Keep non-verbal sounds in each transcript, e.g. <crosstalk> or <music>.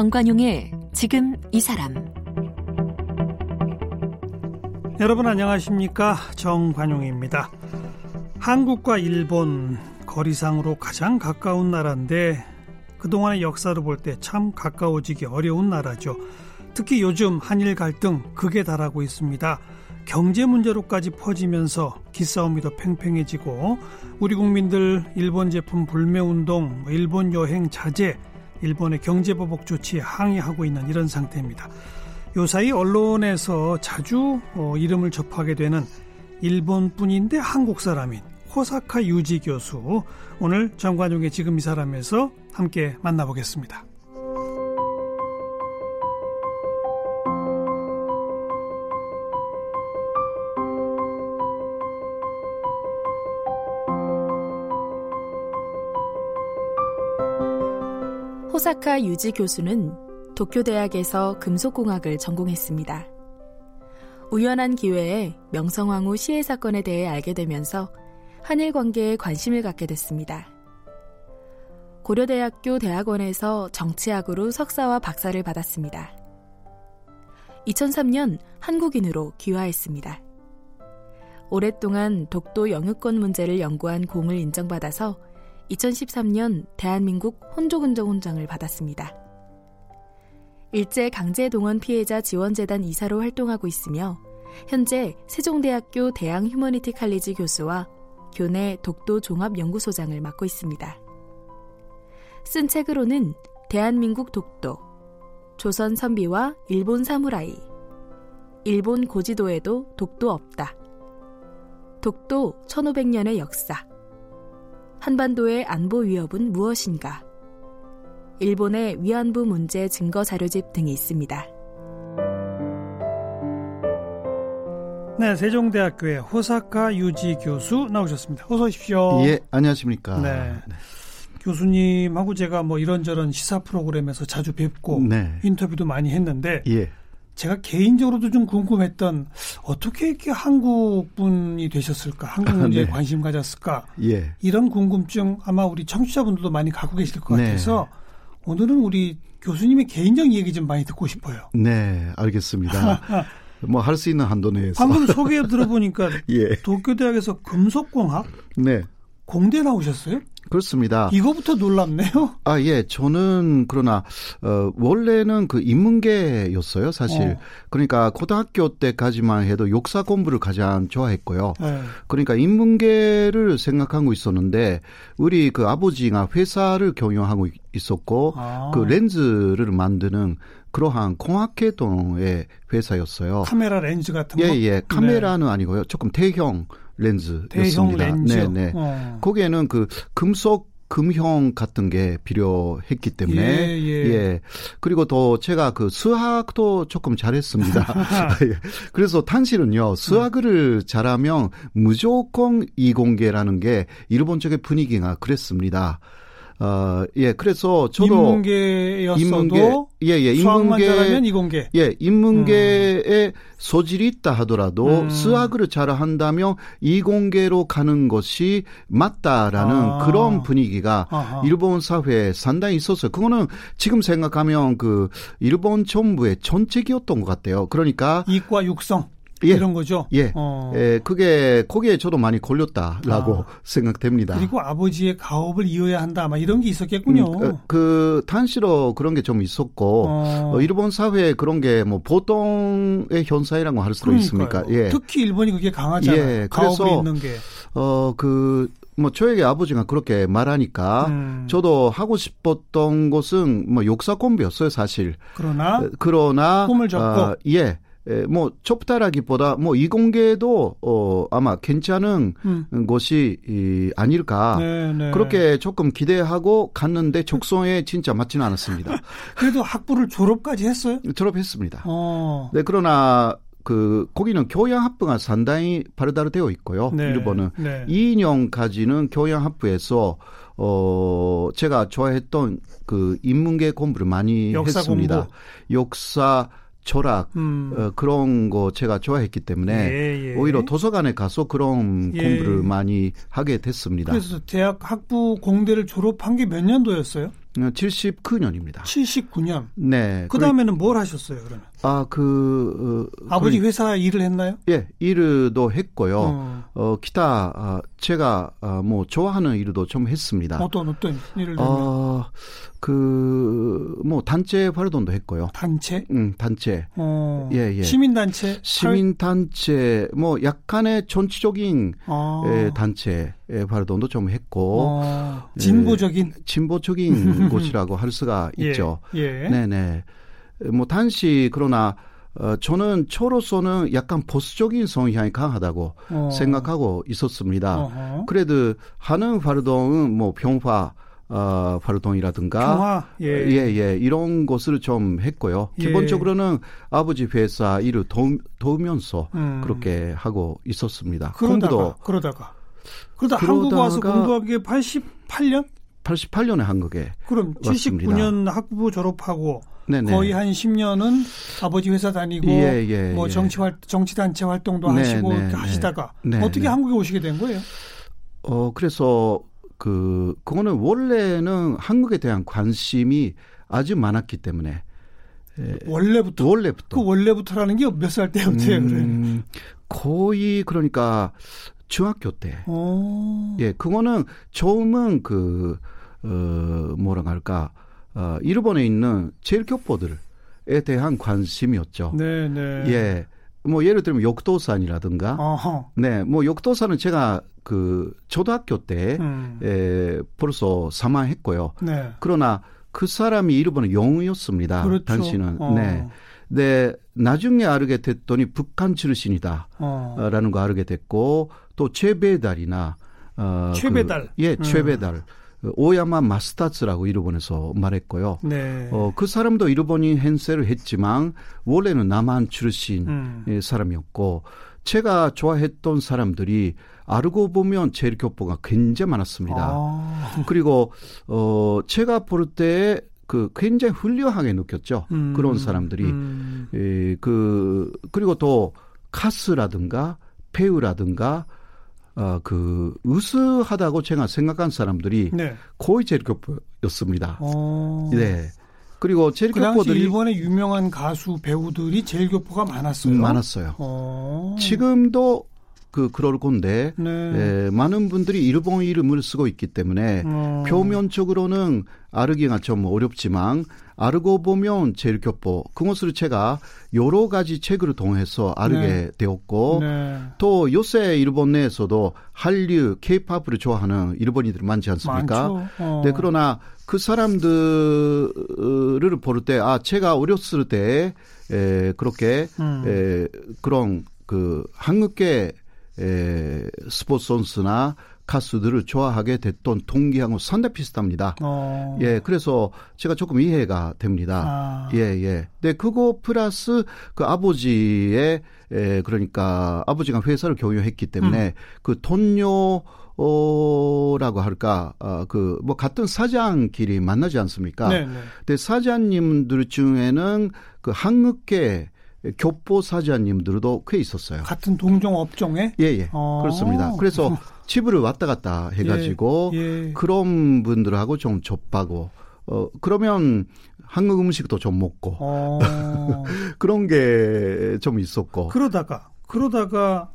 정관용의 지금 이 사람 여러분 안녕하십니까 정관용입니다. 한국과 일본 거리상으로 가장 가까운 나라인데 그동안의 역사를 볼 때 참 가까워지기 어려운 나라죠. 특히 요즘 한일 갈등 극에 달하고 있습니다. 경제 문제로까지 퍼지면서 기싸움이 더 팽팽해지고 우리 국민들 일본 제품 불매 운동, 뭐 일본 여행 자제, 일본의 경제 보복 조치에 항의하고 있는 이런 상태입니다. 요사이 언론에서 자주 어, 이름을 접하게 되는 일본뿐인데 한국 사람인 호사카 유지 교수 오늘 정관용의 지금 이 사람에서 함께 만나보겠습니다. 호사카 유지 교수는 도쿄대학에서 금속공학을 전공했습니다. 우연한 기회에 명성황후 시해 사건에 대해 알게 되면서 한일 관계에 관심을 갖게 됐습니다. 고려대학교 대학원에서 정치학으로 석사와 박사를 받았습니다. 2003년 한국인으로 귀화했습니다. 오랫동안 독도 영유권 문제를 연구한 공을 인정받아서 2013년 대한민국 혼조근정훈장을 받았습니다. 일제 강제동원 피해자 지원재단 이사로 활동하고 있으며 현재 세종대학교 대양 휴머니티 칼리지 교수와 교내 독도 종합연구소장을 맡고 있습니다. 쓴 책으로는 대한민국 독도, 조선 선비와 일본 사무라이, 일본 고지도에도 독도 없다, 독도 1500년의 역사, 한반도의 안보 위협은 무엇인가? 일본의 위안부 문제 증거 자료집 등이 있습니다. 네, 세종대학교의 호사카 유지 교수 나오셨습니다. 어서 오십시오. 예, 안녕하십니까. 네. 네. 교수님하고 제가 뭐 이런저런 시사 프로그램에서 자주 뵙고 네. 인터뷰도 많이 했는데 예. 제가 개인적으로도 좀 궁금했던 어떻게 이렇게 한국 분이 되셨을까, 한국 문제에 네. 관심 가졌을까, 예. 이런 궁금증 아마 우리 청취자분들도 많이 갖고 계실 것 네. 같아서 오늘은 우리 교수님의 개인적 얘기 좀 많이 듣고 싶어요. 네, 알겠습니다. <laughs> 뭐 할 수 있는 한도 내에서. 방금 소개 들어보니까 <laughs> 예. 도쿄 대학에서 금속공학, 네. 공대 나오셨어요? 그렇습니다. 이거부터 놀랍네요. 아, 예. 저는 그러나 어 원래는 그 인문계였어요, 사실. 어. 그러니까 고등학교 때까지만 해도 역사 공부를 가장 좋아했고요. 네. 그러니까 인문계를 생각하고 있었는데 우리 그 아버지가 회사를 경영하고 있었고 아. 그 렌즈를 만드는 그러한 공학계동의 회사였어요. 카메라 렌즈 같은 거? 예, 예. 카메라는 네. 아니고요. 조금 대형 렌즈였습니다. 렌즈. 네, 네. 어. 거기에는 그 금속 금형 같은 게 필요했기 때문에 예, 예. 예. 그리고 또 제가 그 수학도 조금 잘했습니다. <laughs> <laughs> 예. 그래서 당시는요 수학을 잘하면 무조건 이공계라는 게 일본 쪽의 분위기가 그랬습니다. 어, 예, 그래서 저도 인문계였어도 인문계, 예, 예, 인문계 잘하면 이공계. 예, 인문계에 음. 소질이 있다 하더라도 음. 수학을 잘한다면 이공계로 가는 것이 맞다라는 아. 그런 분위기가 아하. 일본 사회에 상당히 있었어요. 그거는 지금 생각하면 그 일본 정부의 전책이었던 것 같아요. 그러니까 이과 육성 예. 이런 거죠. 예. 어. 예, 그게 거기에 저도 많이 걸렸다라고 아. 생각됩니다. 그리고 아버지의 가업을 이어야 한다, 막 이런 게 있었겠군요. 음, 그, 그 탄시로 그런 게 좀 있었고 어. 어, 일본 사회에 그런 게 뭐 보통의 현상이라고 할 수도 있습니까? 예. 특히 일본이 그게 강하잖아요. 예. 그래서 있는 게. 어그 뭐 저에게 아버지가 그렇게 말하니까 음. 저도 하고 싶었던 것은 뭐 역사 공부였어요 사실. 그러나 그러나 꿈을 접고 어, 예. 에, 뭐 좁다라기보다 뭐 이공계도 어 아마 괜찮은 음. 것이 이, 아닐까 네, 네. 그렇게 조금 기대하고 갔는데 적성에 진짜 맞지는 않았습니다. <laughs> 그래도 학부를 졸업까지 했어요? 졸업했습니다. 어. 네 그러나 그 거기는 교양 학부가 상당히 발달되어 있고요. 네, 일본은 네. 2년까지는 교양 학부에서 어 제가 좋아했던 그 인문계 공부를 많이 역사 했습니다. 공부. 역사 철학 음. 어, 그런 거 제가 좋아했기 때문에 예, 예. 오히려 도서관에 가서 그런 예. 공부를 많이 하게 됐습니다. 그래서 대학 학부 공대를 졸업한 게 몇 년도였어요? 79년입니다. 79년. 네. 그 다음에는 뭘 하셨어요, 그러면? 아, 그, 어, 아버지 거의, 회사 일을 했나요? 예, 일도 했고요. 어, 어 기타, 어, 제가, 어, 뭐, 좋아하는 일도 좀 했습니다. 어떤, 어떤 일을 했나요? 어, 그, 뭐, 단체 활동도 했고요. 단체? 응, 단체. 어, 예, 예. 시민 단체? 시민 단체, 뭐, 약간의 정치적인 아. 예, 단체 활동도 좀 했고. 어, 진보적인? 예, 진보적인 <laughs> 곳이라고 할 수가 예, 있죠. 예. 네네. 뭐 단시 그러나 어, 저는 저로서는 약간 보수적인 성향이 강하다고 어. 생각하고 있었습니다. 어허. 그래도 하는 활동은 뭐 평화 어, 활동이라든가 평화? 예. 예, 예, 이런 것을 좀 했고요. 예. 기본적으로는 아버지 회사 일을 도우, 도우면서 음. 그렇게 하고 있었습니다. 그러다가, 공부도 그러다가 그러다, 한국 와서 공부한 게 88년? 88년에 한국에 그럼 79년 왔습니다. 학부 졸업하고 네네. 거의 한 10년은 아버지 회사 다니고 예, 예, 뭐 예. 정치 활 정치 단체 활동도 네네, 하시고 이렇게 하시다가 네네. 어떻게 한국에 오시게 된 거예요? 어 그래서 그 그거는 원래는 한국에 대한 관심이 아주 많았기 때문에 예, 원래부터 원래부터 그 원래부터라는 게 몇 살 때부터예요? 음, 거의 그러니까 중학교 때. 오. 예, 그거는 처음은 그, 어, 뭐라 할까, 어, 일본에 있는 제일교포들에 대한 관심이었죠. 네, 네. 예. 뭐 예를 들면 욕도산이라든가 어허. 네, 뭐 욕도산은 제가 그 초등학교 때 음. 에, 벌써 사망했고요. 네. 그러나 그 사람이 일본의 영웅이었습니다. 그렇죠. 당신은. 어. 네. 네, 나중에 알게 됐더니 북한 출신이다. 어. 라는 거 알게 됐고 또 최배달이나 어, 최배달. 그, 예, 최배달. 음. 오야마 마스타츠라고 일본에서 말했고요. 네. 어, 그 사람도 일본인 행세를 했지만 원래는 남한 출신 음. 사람이었고 제가 좋아했던 사람들이 알고 보면 제일교포가 굉장히 많았습니다. 아. 그리고 어 제가 볼 때 그 굉장히 훌륭하게 느꼈죠. 음. 그런 사람들이 음. 에, 그 그리고 또 카스라든가 배우라든가 어, 그 으스하다고 제가 생각한 사람들이 네. 거의 제일교포였습니다. 어. 네. 그리고 그 제일교포들이 일본의 유명한 가수 배우들이 제일교포가 많았어요. 음, 많았어요. 어. 지금도 그 그럴 건데 네. 에, 많은 분들이 일본 이름을 쓰고 있기 때문에 어. 표면적으로는 알기가 좀 어렵지만 알고 보면 제일교포 그것을 제가 여러 가지 책을 통해서 알게 네. 되었고 네. 또 요새 일본 내에서도 한류 케이팝을 좋아하는 일본인들이 많지 않습니까? 어. 네 그러나 그 사람들을 볼 때 아 제가 어렸을 때 에, 그렇게 음. 에, 그런 그 한국계 에, 스포츠 선수나 가수들을 좋아하게 됐던 동기하고 상당히 비슷합니다. 어. 예, 그래서 제가 조금 이해가 됩니다. 아. 예, 예. 네, 그거 플러스 그 아버지의 에, 그러니까 아버지가 회사를 경영했기 때문에 음. 그 돈요 어라고 할까 어, 그뭐 같은 사장끼리 만나지 않습니까? 네, 네. 근데 사장님들 중에는 그 한국계 교포 사장님들도 꽤 있었어요. 같은 동종 업종에? 예, 예. 어. 그렇습니다. 그래서 집을 왔다 갔다 해가지고 <laughs> 예, 예. 그런 분들하고 좀 접하고 어 그러면 한국 음식도 좀 먹고 어. <laughs> 그런 게 좀 있었고 그러다가 그러다가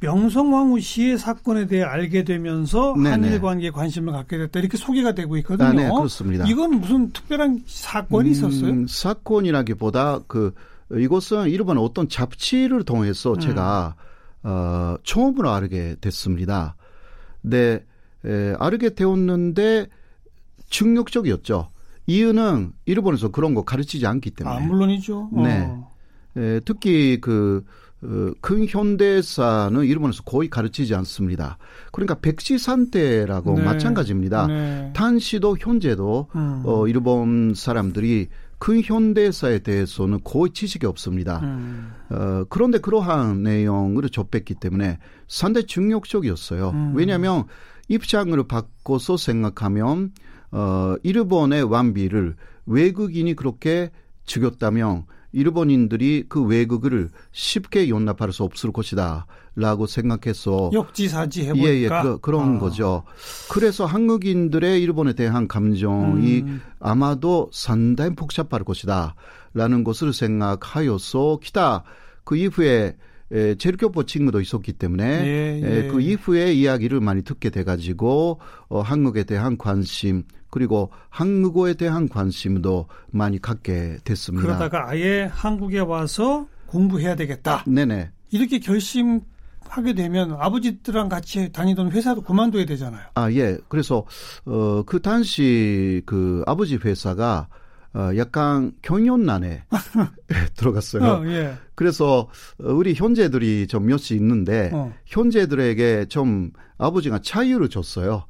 명성황후 시해 사건에 대해 알게 되면서 네네. 한일 관계에 관심을 갖게 됐다 이렇게 소개가 되고 있거든요. 아, 네, 그렇습니다. 이건 무슨 특별한 사건이 음, 있었어요? 사건이라기보다 그 이것은 일본 어떤 잡지를 통해서 음. 제가 어 처음으로 알게 됐습니다. 네, 에, 알게 되었는데 충격적이었죠. 이유는 일본에서 그런 거 가르치지 않기 때문에. 아, 물론이죠. 네. 어. 에, 특히 그, 어, 큰 현대사는 일본에서 거의 가르치지 않습니다. 그러니까 백시산대라고 네. 마찬가지입니다. 네. 탄시도 현재도 음. 어, 일본 사람들이 큰 현대사에 대해서는 거의 지식이 없습니다. 음. 어, 그런데 그러한 내용을 접했기 때문에 상당히 충격적이었어요. 음. 왜냐하면 입장을 바꿔서 생각하면 어, 일본의 완비를 외국인이 그렇게 죽였다면 일본인들이 그 외국을 쉽게 용납할 수 없을 것이다. 라고 생각해서 역지사지 해볼까? 예, 예, 그, 그런 아. 거죠. 그래서 한국인들의 일본에 대한 감정이 음. 아마도 상당히 복잡할 것이다. 라는 것을 생각하여서 기타 그 이후에 에, 제일교포 친구도 있었기 때문에 예, 예. 에, 그 이후에 이야기를 많이 듣게 돼가지고 어, 한국에 대한 관심 그리고 한국어에 대한 관심도 많이 갖게 됐습니다. 그러다가 아예 한국에 와서 공부해야 되겠다. 네네. 이렇게 결심 하게 되면 아버지들랑 같이 다니던 회사도 그만둬야 되잖아요. 아, 예. 그래서, 어, 그 당시 그 아버지 회사가 어, 약간 경연난에 <laughs> <laughs> 들어갔어요. 어, 예. 그래서 우리 형제들이 좀 몇이 있는데 어. 형제들에게 좀 아버지가 차유를 줬어요.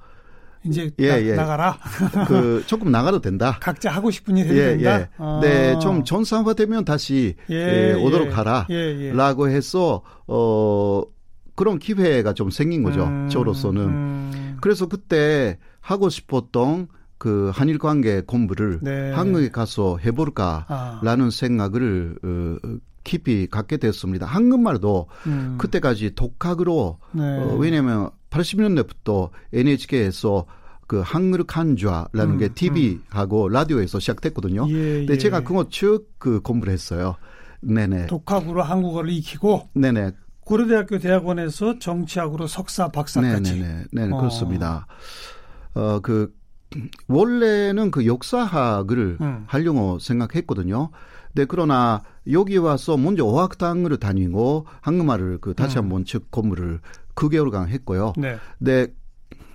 이제 예, 나, 예. 나가라. <laughs> 그 조금 나가도 된다. 각자 하고 싶은 일 해도 예, 된다. 예. 아. 네, 좀 전산화 되면 다시 예, 예, 오도록 하라 라고 해서 어 그런 기회가 좀 생긴 거죠. 음, 저로서는. 음. 그래서 그때 하고 싶었던 그 한일 관계 공부를 네. 한국에 가서 해볼까라는 아. 생각을 어, 깊이 갖게 됐습니다. 한국말도 음. 그때까지 독학으로 네. 어, 왜냐하면 80년대부터 NHK에서 그 한글 간주화라는 음, 게 TV하고 음. 라디오에서 시작됐거든요. 예, 근데 예. 제가 그거 쭉 그 공부를 했어요. 네네. 독학으로 한국어를 익히고. 네네. 고려대학교 대학원에서 정치학으로 석사 박사까지. 네네네. 네, 어. 그렇습니다. 어, 그, 원래는 그 역사학을 음. 하려고 생각했거든요. 네, 그러나 여기 와서 먼저 어학당을 다니고 한국말을 그 다시 음. 한번 즉 공부를 9개월간 했고요. 네. 네.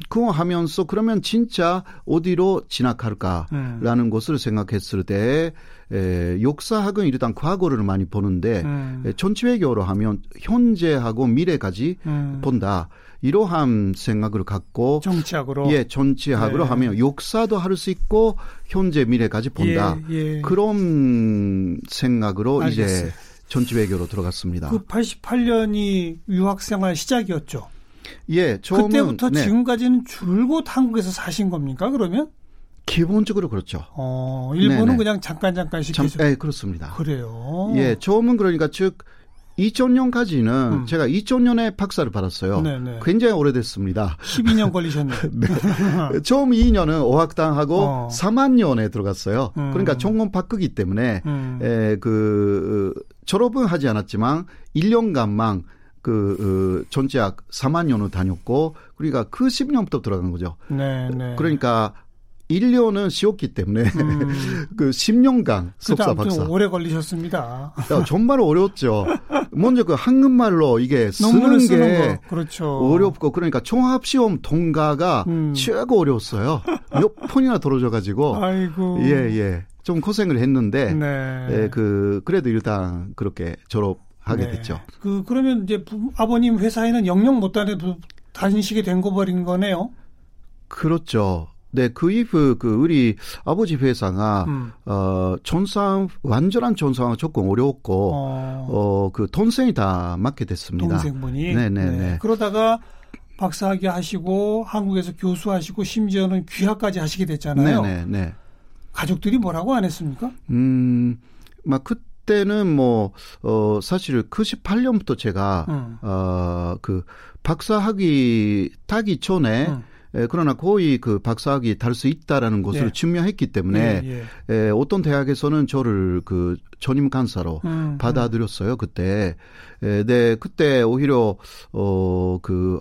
그거 하면서 그러면 진짜 어디로 진학할까라는 음. 것을 생각했을 때 에, 역사학은 일단 과거를 많이 보는데 음. 에, 전치외교로 하면 현재하고 미래까지 음. 본다. 이러한 생각을 갖고 정치학으로 예 정치학으로 네. 하면 역사도 할 수 있고 현재 미래까지 본다. 예, 예. 그런 생각으로 알겠어요. 이제 전지 외교로 들어갔습니다. 그 88년이 유학생활 시작이었죠. 예, 처음은, 그때부터 네. 지금까지는 줄곧 한국에서 사신 겁니까? 그러면? 기본적으로 그렇죠. 어, 일본은 네네. 그냥 잠깐 잠깐씩 잠, 예, 그렇습니다. 그래요. 예, 처음은 그러니까 즉 2000년까지는 음. 제가 2000년에 박사를 받았어요. 네네. 굉장히 오래됐습니다. 12년 <laughs> 걸리셨네요. 네. <laughs> 처음 2년은 어학당하고 어. 3학년에 들어갔어요. 음. 그러니까 총론 바꾸기 때문에 음. 에, 그 졸업은 하지 않았지만 1년간만 그 어, 전체학 3학년을 다녔고 그러니까 그 10년부터 들어간 거죠. 네, 네. 그러니까 1년은 쉬었기 때문에 음. <laughs> 그 10년간 석사 박사 오래 걸리셨습니다. 야, 정말 어려웠죠. 먼저 그 한국말로 이게 쓰는 게 그렇죠. 어렵고 그러니까 종합 시험 통과가 음. 최고 어려웠어요. 몇 번이나 떨어져 가지고 아이고. 예, 예. 좀 고생을 했는데 네. 예, 그 그래도 일단 그렇게 졸업 하게 네. 됐죠. 그 그러면 이제 부, 아버님 회사에는 영영 못 다녀도 다니시게 된 거 버린 거네요. 그렇죠. 네, 그 이후 그 우리 아버지 회사가 음. 어 전상 완전한 전상은 조금 어려웠고 어그 동생이 다 맡게 됐습니다. 동생분이 네네네. 네. 그러다가 박사학위 하시고 한국에서 교수하시고 심지어는 귀학까지 하시게 됐잖아요. 네네. 네. 가족들이 뭐라고 안 했습니까? 음, 막 그 때는 뭐, 어, 사실 98년부터 제가, 음. 어, 그 박사학위 따기 전에 음. 에, 그러나 거의 그 박사학위 달 수 있다라는 것을 예. 증명했기 때문에 예, 예. 에, 어떤 대학에서는 저를 그 전임 간사로 음, 음. 받아들였어요 그때. 에, 네 그때 오히려 어그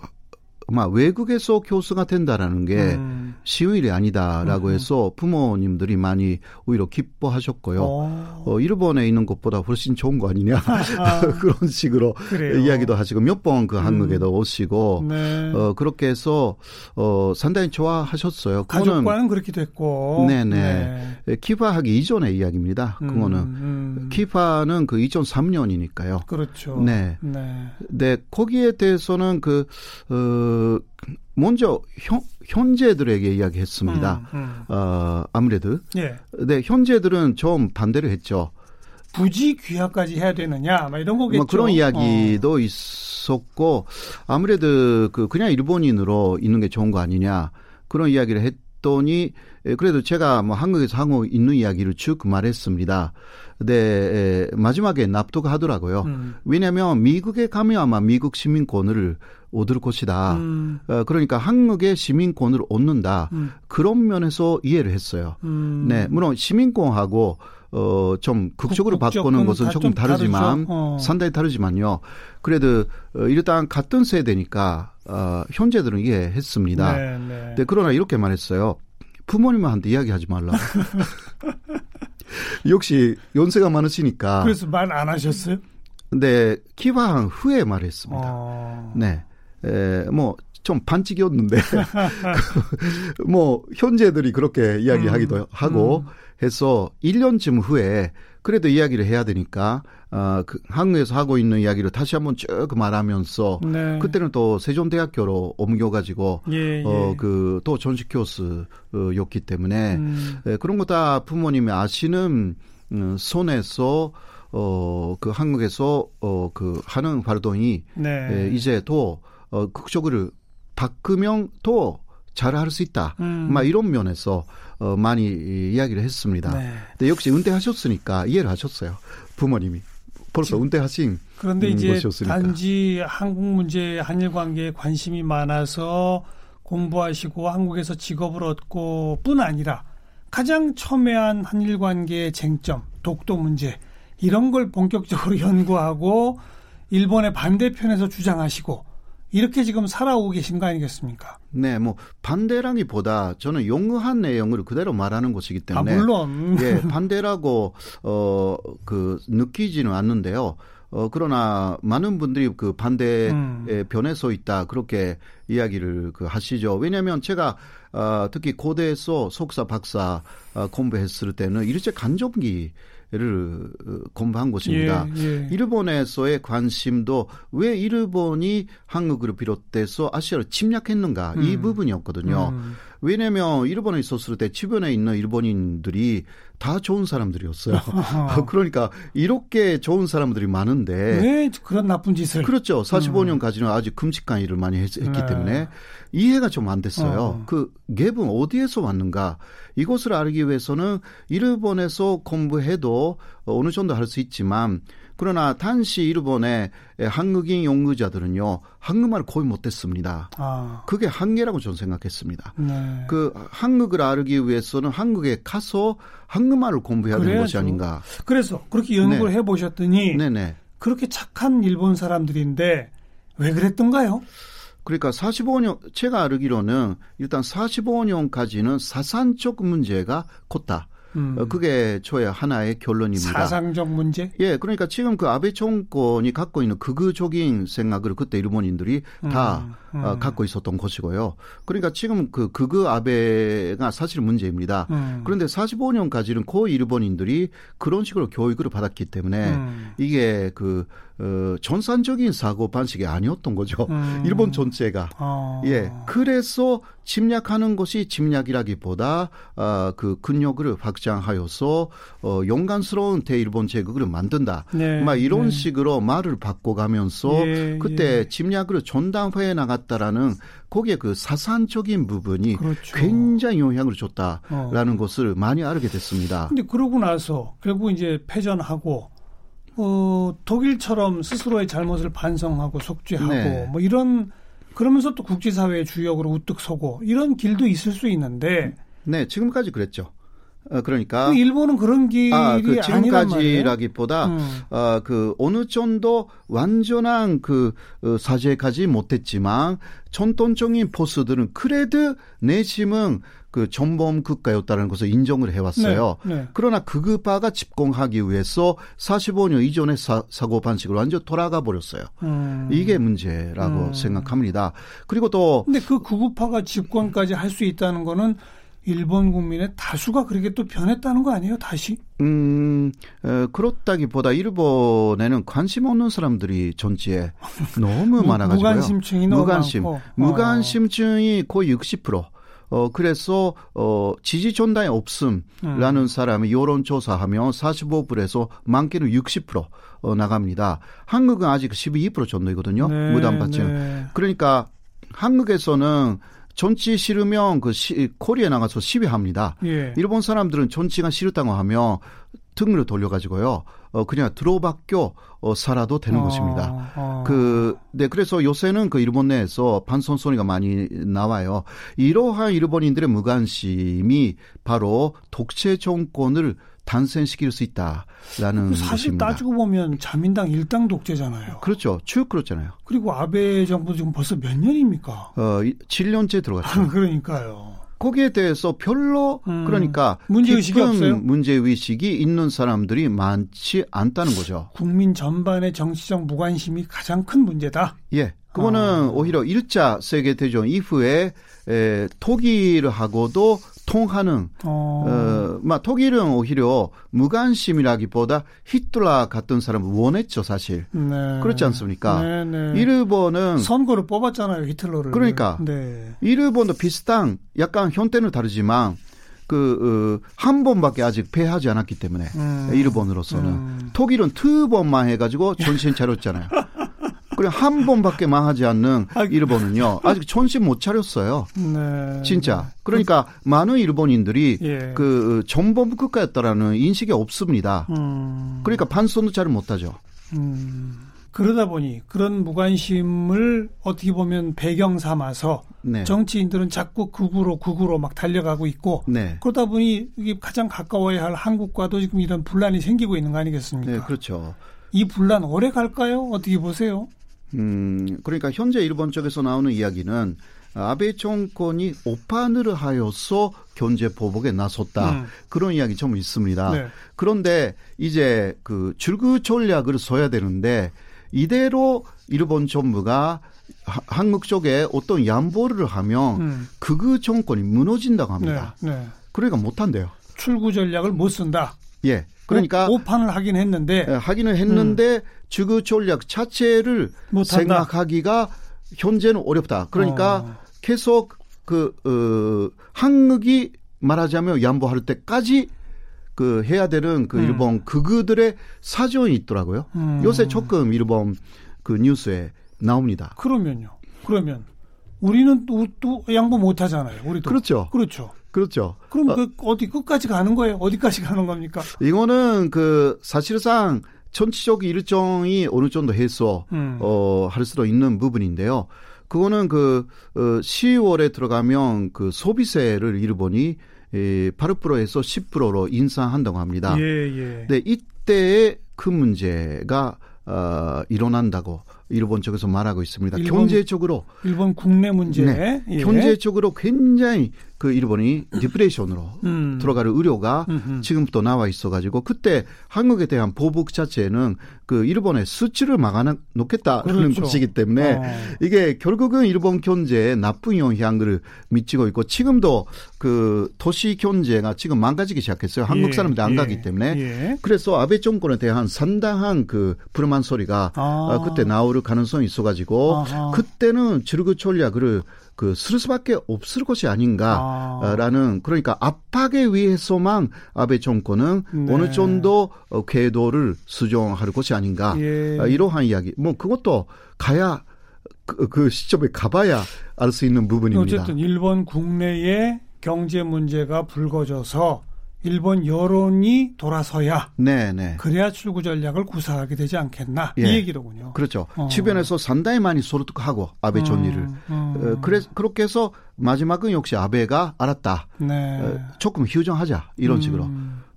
아마 외국에서 교수가 된다라는 게 음. 쉬운 일이 아니다라고 음. 해서 부모님들이 많이 오히려 기뻐하셨고요. 어. 어, 일본에 있는 것보다 훨씬 좋은 거 아니냐 아. <laughs> 그런 식으로 그래요. 이야기도 하시고 몇 번 그 한국에도 음. 오시고 네. 어, 그렇게 해서 어, 상당히 좋아하셨어요. 가족과는 그렇게 됐고. 네네. 네. 키파하기 이전의 이야기입니다. 음, 그거는 음. 키파는 그 2003년이니까요. 그렇죠. 네. 네. 네. 거기에 대해서는 그 어, 그 먼저 현, 현재들에게 이야기했습니다. 음, 음. 어, 아무래도 예. 네 현재들은 좀 반대를 했죠. 굳이 귀화까지 해야 되느냐, 막 이런 거겠죠. 뭐 그런 이야기도 어. 있었고 아무래도 그 그냥 일본인으로 있는 게 좋은 거 아니냐 그런 이야기를 했 더니 그래도 제가 뭐 한국에서 하고 있는 이야기를 쭉 말했습니다. 네, 마지막에 납득하더라고요. 음. 왜냐하면 미국에 가면 아마 미국 시민권을 얻을 것이다. 음. 어, 그러니까 한국의 시민권을 얻는다. 음. 그런 면에서 이해를 했어요. 음. 네, 물론 시민권하고 어, 좀 극적으로 바꾸는 것은 조금 다르지만, 어. 상당히 다르지만요. 그래도, 어, 일단 같은 세대니까, 어, 현재들은 이해했습니다. 네, 네. 네, 그러나 이렇게 말했어요. 부모님한테 이야기하지 말라. <laughs> 역시 연세가 많으시니까. 그래서 말 안 하셨어요? 네, 기화한 후에 말했습니다. 어... 네. 에, 뭐, 좀 반칙이었는데, <laughs> 뭐, 현재들이 그렇게 이야기하기도 음, 하고 음. 해서 1년쯤 후에 그래도 이야기를 해야 되니까, 어, 그 한국에서 하고 있는 이야기를 다시 한번 쭉 말하면서, 네. 그때는 또 세종대학교로 옮겨가지고, 예, 예. 어, 그, 또 전식 교수였기 때문에, 음. 에, 그런 거 다 부모님이 아시는, 음, 손에서, 어, 그 한국에서, 어, 그 하는 활동이, 네. 에, 이제 또, 어, 극적으로 바꾸면 또 잘할 수 있다. 음. 막 이런 면에서 어, 많이 이야기를 했습니다. 네. 근데 역시 은퇴하셨으니까 이해를 하셨어요. 부모님이. 벌써 은퇴하신 그런데 이제 것이었으니까. 단지 한국 문제 한일 관계에 관심이 많아서 공부하시고 한국에서 직업을 얻고 뿐 아니라 가장 첨예한 한일 관계의 쟁점, 독도 문제 이런 걸 본격적으로 <laughs> 연구하고 일본의 반대편에서 주장하시고 이렇게 지금 살아오고 계신 거 아니겠습니까? 네, 뭐 반대라기보다 저는 용어한 내용을 그대로 말하는 것이기 때문에 아, 물론 <laughs> 예, 반대라고 어그 느끼지는 않는데요. 어 그러나 많은 분들이 그 반대의 음. 변에 서 있다 그렇게 이야기를 그 하시죠. 왜냐하면 제가 어 특히 고대에서 속사 박사 어, 공부했을 때는 일제 간접기 를 공부한 곳입니다. 예, 예. 일본에서의 관심도 왜 일본이 한국을 비롯해서 아시아를 침략했는가 음. 이 부분이었거든요. 음. 왜냐하면 일본에 있었을 때 주변에 있는 일본인들이 다 좋은 사람들이었어요. <laughs> <laughs> 그러니까 이렇게 좋은 사람들이 많은데 왜 그런 나쁜 짓을 그렇죠. 45년까지는 음. 아주 끔찍한 일을 많이 했, 기 네. 때문에 이해가 좀 안 됐어요. 어. 그 갭은 어디에서 왔는가? 이것을 알기 위해서는 일본에서 공부해도 어느 정도 할 수 있지만 그러나 단시 일본의 한국인 연구자들은요 한국말을 거의 못했습니다. 아. 그게 한계라고 저는 생각했습니다. 네. 그 한국을 알기 위해서는 한국에 가서 한국말을 공부해야 그래야죠. 되는 것이 아닌가. 그래서 그렇게 연구를 네. 해보셨더니 네네. 그렇게 착한 일본 사람들인데 왜 그랬던가요? 그러니까 45년 제가 알기로는 일단 45년까지는 사산적 문제가 컸다. 음. 어, 그게 저의 하나의 결론입니다. 사상적 문제? 예, 그러니까 지금 그 아베 정권이 갖고 있는 극우적인 생각을 그때 일본인들이 다 음. 음. 어, 갖고 있었던 것이고요. 그러니까 지금 그 극우 아베가 사실 문제입니다. 음. 그런데 45년까지는 고 일본인들이 그런 식으로 교육을 받았기 때문에 음. 이게 그 어, 전산적인 사고 방식이 아니었던 거죠. 음. <laughs> 일본 전체가. 어. 예. 그래서 침략하는 것이 침략이라기보다 어, 그 근력을 확장하여서 어, 용감스러운 대일본 제국을 만든다. 네. 막 이런 네. 식으로 말을 바꿔가면서 예, 그때 예. 침략을 전담회에 나갔다라는 거기에 그 사산적인 부분이 그렇죠. 굉장히 영향을 줬다라는 어. 것을 많이 알게 됐습니다. 근데 그러고 나서 결국 이제 패전하고 어, 독일처럼 스스로의 잘못을 반성하고 속죄하고 네. 뭐 이런 그러면서 또 국제사회의 주역으로 우뚝 서고 이런 길도 있을 수 있는데 네 지금까지 그랬죠. 어, 그러니까 그 일본은 그런 길이 아, 그 지금까지라기보다 음. 어, 그 어느 정도 완전한 그 어, 사죄까지 못했지만 전통적인 포스들은 그래도 내심은 그 전범 국가였다는 것을 인정을 해왔어요. 네, 네. 그러나 극우파가 집권하기 위해서 45년 이전의 사, 고 방식으로 완전 돌아가 버렸어요. 음. 이게 문제라고 음. 생각합니다. 그리고 또 근데 그 극우파가 집권까지 할 수 있다는 거는 일본 국민의 다수가 그렇게 또 변했다는 거 아니에요? 다시? 음, 어, 그렇다기보다 일본에는 관심 없는 사람들이 존재에 <laughs> 너무 많아가지고요. 무관심층이 너무 무관심, 많고. 무관심층이 거의 60%. 어, 그래서, 어, 지지 전당이 없음라는 음. 사람이 여론조사하면 45%에서 많게는 60% 어, 나갑니다. 한국은 아직 12% 정도이거든요. 네, 무단파층. 네. 그러니까 한국에서는 존치 싫으면 그 시, 코리에 나가서 시위합니다. 예. 일본 사람들은 존치가 싫다고 하면 등으로 돌려가지고요. 어, 그냥 들어박혀 어, 살아도 되는 어, 것입니다. 어. 그, 네, 그래서 요새는 그 일본 내에서 반선 소리가 많이 나와요. 이러한 일본인들의 무관심이 바로 독재 정권을 단순시킬 수 있다라는 사실 것입니다. 따지고 보면 자민당 일당 독재잖아요. 그렇죠. 쭉 그렇잖아요. 그리고 아베 정부 지금 벌써 몇 년입니까? 어, 7년째 들어갔죠. 아, <laughs> 그러니까요. 거기에 대해서 별로 음, 그러니까 문제 의식이 없어요. 문제 의식이 있는 사람들이 많지 않다는 거죠. 국민 전반의 정치적 무관심이 가장 큰 문제다. 예. 그거는 아. 오히려 1차 세계 대전 이후에 에, 독일하고도 통하는 어, 어 막 독일은 오히려 무관심이라기보다 히틀러 같은 사람을 원했죠 사실 네. 그렇지 않습니까? 네, 네. 일본은 선거를 뽑았잖아요 히틀러를. 그러니까 네. 일본도 비슷한 약간 형태는 다르지만 그한 어, 번밖에 아직 패하지 않았기 때문에 음. 일본으로서는 음. 독일은 두 번만 해가지고 정신 차렸잖아요. <laughs> 그래 한 번밖에 망하지 않는 아, 일본은요 아직 정신 못 차렸어요. 네. 진짜. 그러니까 그, 많은 일본인들이 예. 그 전범 국가였다라는 인식이 없습니다. 음. 그러니까 반선도 잘 못하죠. 음. 그러다 보니 그런 무관심을 어떻게 보면 배경 삼아서 네. 정치인들은 자꾸 극으로 극으로 막 달려가고 있고 네. 그러다 보니 이게 가장 가까워야 할 한국과도 지금 이런 분란이 생기고 있는 거 아니겠습니까? 네, 그렇죠. 이 분란 오래 갈까요? 어떻게 보세요? 음, 그러니까 현재 일본 쪽에서 나오는 이야기는 아베 정권이 오판을 하여서 견제 보복에 나섰다. 음. 그런 이야기 좀 있습니다. 네. 그런데 이제 그 줄그 전략을 써야 되는데 이대로 일본 정부가 한국 쪽에 어떤 양보를 하면 음. 극우 정권이 무너진다고 합니다. 네. 네. 그러니까 못한대요. 출구 전략을 못 쓴다. 예. 그러니까 오판을 하긴 했는데 예, 하기는 했는데 음. 주그 전략 자체를. 생각하기가 현재는 어렵다. 그러니까 어. 계속 그 어, 한국이 말하자면 양보할 때까지 그 해야 되는 그 음. 일본 그그들의 사정이 있더라고요. 음. 요새 조금 일본 그 뉴스에 나옵니다. 그러면요. 그러면 우리는 또, 또 양보 못 하잖아요. 우리도. 그렇죠. 그렇죠. 그렇죠. 그럼 어, 그 어디 끝까지 가는 거예요? 어디까지 가는 겁니까? 이거는 그 사실상 전치적 일정이 어느 정도 해서 음. 어 할 수도 있는 부분인데요. 그거는 그 어, 10월에 들어가면 그 소비세를 일본이 에, 8%에서 10%로 인상한다고 합니다. 예, 예. 네, 이때의 큰 문제가 어, 일어난다고 일본 쪽에서 말하고 있습니다. 일본, 경제적으로 일본 국내 문제, 네, 예. 경제적으로 굉장히 그 일본이 디프레이션으로 음. 들어갈 의료가 음흠. 지금부터 나와 있어가지고 그때 한국에 대한 보복 자체는 그 일본의 수치를 막아놓겠다는 그렇죠. 것이기 때문에 어. 이게 결국은 일본 경제에 나쁜 영향을 미치고 있고 지금도 그 도시 경제가 지금 망가지기 시작했어요. 한국 예. 사람들이 안 예. 가기 때문에 예. 그래서 아베 정권에 대한 상당한 그 불만 소리가 아. 그때 나올 가능성이 있어가지고 아하. 그때는 지르그 전략을 그 쓸 수밖에 없을 것이 아닌가라는 아. 그러니까 압박에 의해서만 아베 정권은 네. 어느 정도 어, 궤도를 수정할 것이 아닌가 예. 아, 이러한 이야기 뭐 그것도 가야 그, 그 시점에 가봐야 알 수 있는 부분입니다. 어쨌든 일본 국내에 경제 문제가 불거져서 일본 여론이 돌아서야 네네. 네. 그래야 출구 전략을 구사하게 되지 않겠나 예. 이 얘기로군요. 그렇죠. 어. 주변에서 상당히 많이 소득하고 아베 음, 음. 어, 그래 그렇게 해서 마지막은 역시 아베가 알았다. 네. 어, 조금 휴정하자 이런 음. 식으로.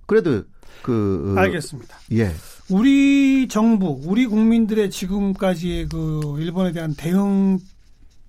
그래도 그 어, 알겠습니다. 예. 우리 정부, 우리 국민들의 지금까지의 그 일본에 대한 대응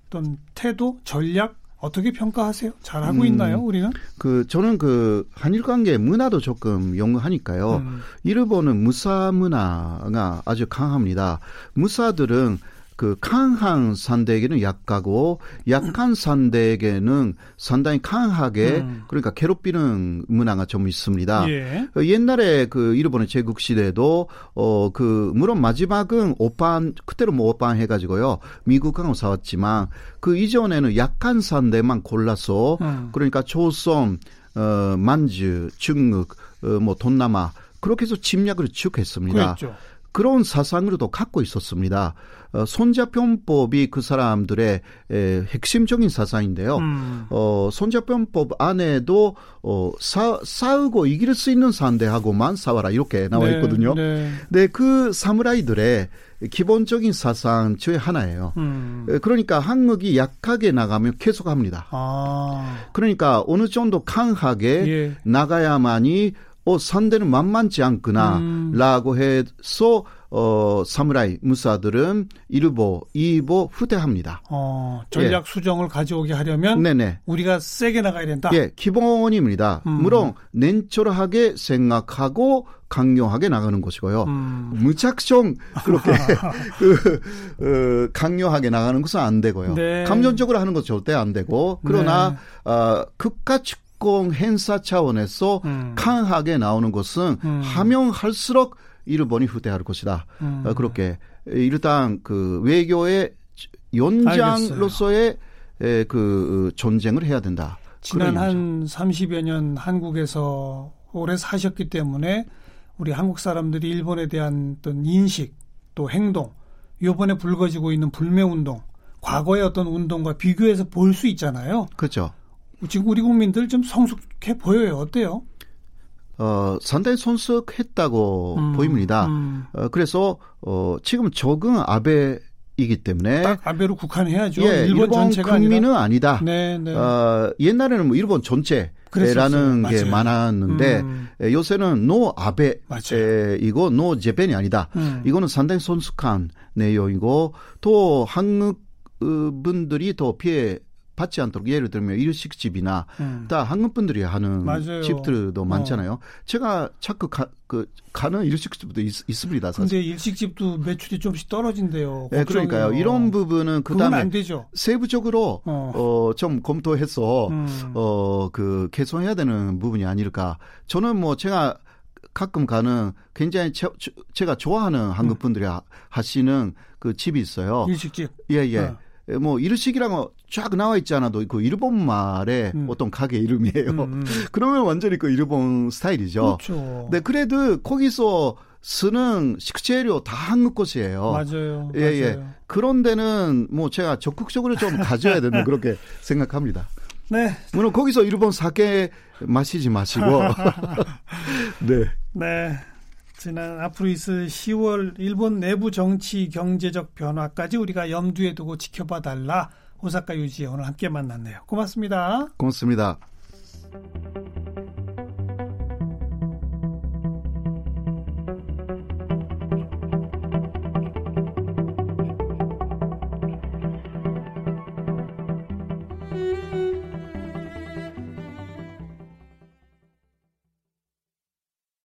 어떤 태도, 전략 어떻게 평가하세요? 잘하고 음, 있나요, 우리는? 그, 저는 그, 한일 관계 문화도 조금 연구하니까요. 음. 일본은 무사 문화가 아주 강합니다. 무사들은 그 강한 상대에게는 약하고 약한 상대에게는 상당히 강하게 음. 그러니까 괴롭히는 문화가 좀 있습니다. 예. 어, 옛날에 그 일본의 제국 시대도 어 그 물론 마지막은 오판 그때로 뭐 오판 해가지고요 미국하고 싸웠지만 그 이전에는 약한 상대만 골라서 음. 그러니까 조선 어 만주 중국 어 뭐 동남아 그렇게 해서 침략을 쭉 했습니다. 그랬죠. 그런 사상으로도 갖고 있었습니다. 어, 손자병법이 그 사람들의 에, 핵심적인 사상인데요. 음. 어, 손자병법 안에도 어, 싸, 싸우고 이길 수 있는 상대하고만 싸워라 이렇게 나와 네, 있거든요. 네, 네. 그 사무라이들의 기본적인 사상 중에 하나예요. 음. 그러니까 한국이 약하게 나가면 계속합니다. 아. 그러니까 어느 정도 강하게 예. 나가야만이 어 상대는 만만치 않구나라고 음. 해서 어, 사무라이 무사들은 일보, 이보 후퇴합니다. 어, 전략 예. 수정을 가져오게 하려면 네네. 우리가 세게 나가야 된다. 예, 기본입니다. 음. 물론 냉철하게 생각하고 강요하게 나가는 것이고요. 음. 무작정 그렇게 <laughs> 그 어, 강요하게 나가는 것은 안 되고요. 네. 감정적으로 하는 것 절대 안 되고 그러나 네. 어, 극과 측공 행사 차원에서 음. 강하게 나오는 것은 음. 하면 할수록 일본이 후퇴할 것이다. 음. 어, 그렇게 일단 그 외교의 연장로서의 에, 그 전쟁을 해야 된다. 지난 한 30여 년 한국에서 오래 사셨기 때문에 우리 한국 사람들이 일본에 대한 어떤 인식 또 행동 요번에 불거지고 있는 불매 운동 과거의 어떤 운동과 비교해서 볼 수 있잖아요. 그렇죠. 지금 우리 국민들 좀 성숙해 보여요. 어때요? 어, 상당히 성숙했다고 음, 보입니다. 음. 어, 그래서 어, 지금 적은 아베 이기 때문에 딱 아베로 국한해야죠. 예, 일본, 일본 전체가 국민은 아니다. 아니다. 네, 네. 어, 옛날에는 뭐 일본 전체 라는 게 많았는데 음. 예, 요새는 no 아베이고 no Japan이 아니다. 음. 이거는 상당히 성숙한 내용이고 또 한국 분들이 더 피해 받지 않도록 예를 들면 일식집이나 음. 다 한국 분들이 하는 맞아요. 집들도 어. 많잖아요. 어. 제가 자꾸 가, 그 가는 일식집도 있, 습니다 사실. 근데 일식집도 매출이 좀씩 떨어진대요. 네, 그러니까요. 이런 부분은 그다음에 세부적으로 어. 어. 좀 검토해서 음. 어그 개선해야 되는 부분이 아닐까. 저는 뭐 제가 가끔 가는 굉장히 제, 가 좋아하는 한국 음. 분들이 음. 하시는 그 집이 있어요. 일식집. 예, 예. 어. 뭐 일식이랑 쫙 나와 있지 않아도 그 일본 말의 음. 어떤 가게 이름이에요. 음, 음. <laughs> 그러면 완전히 그 일본 스타일이죠. 그렇죠. 네, 그래도 거기서 쓰는 식재료 다 한국 것이에요. 맞아요. 예, 예. 맞아요. 예. 그런 데는 뭐 제가 적극적으로 좀 <laughs> 가져야 되는 그렇게 생각합니다. 네. 물론 거기서 일본 사케 마시지 마시고. <laughs> 네. 네. 지난 앞으로 있을 10월 일본 내부 정치 경제적 변화까지 우리가 염두에 두고 지켜봐 달라 오사카 유지 오늘 함께 만났네요. 고맙습니다. 고맙습니다.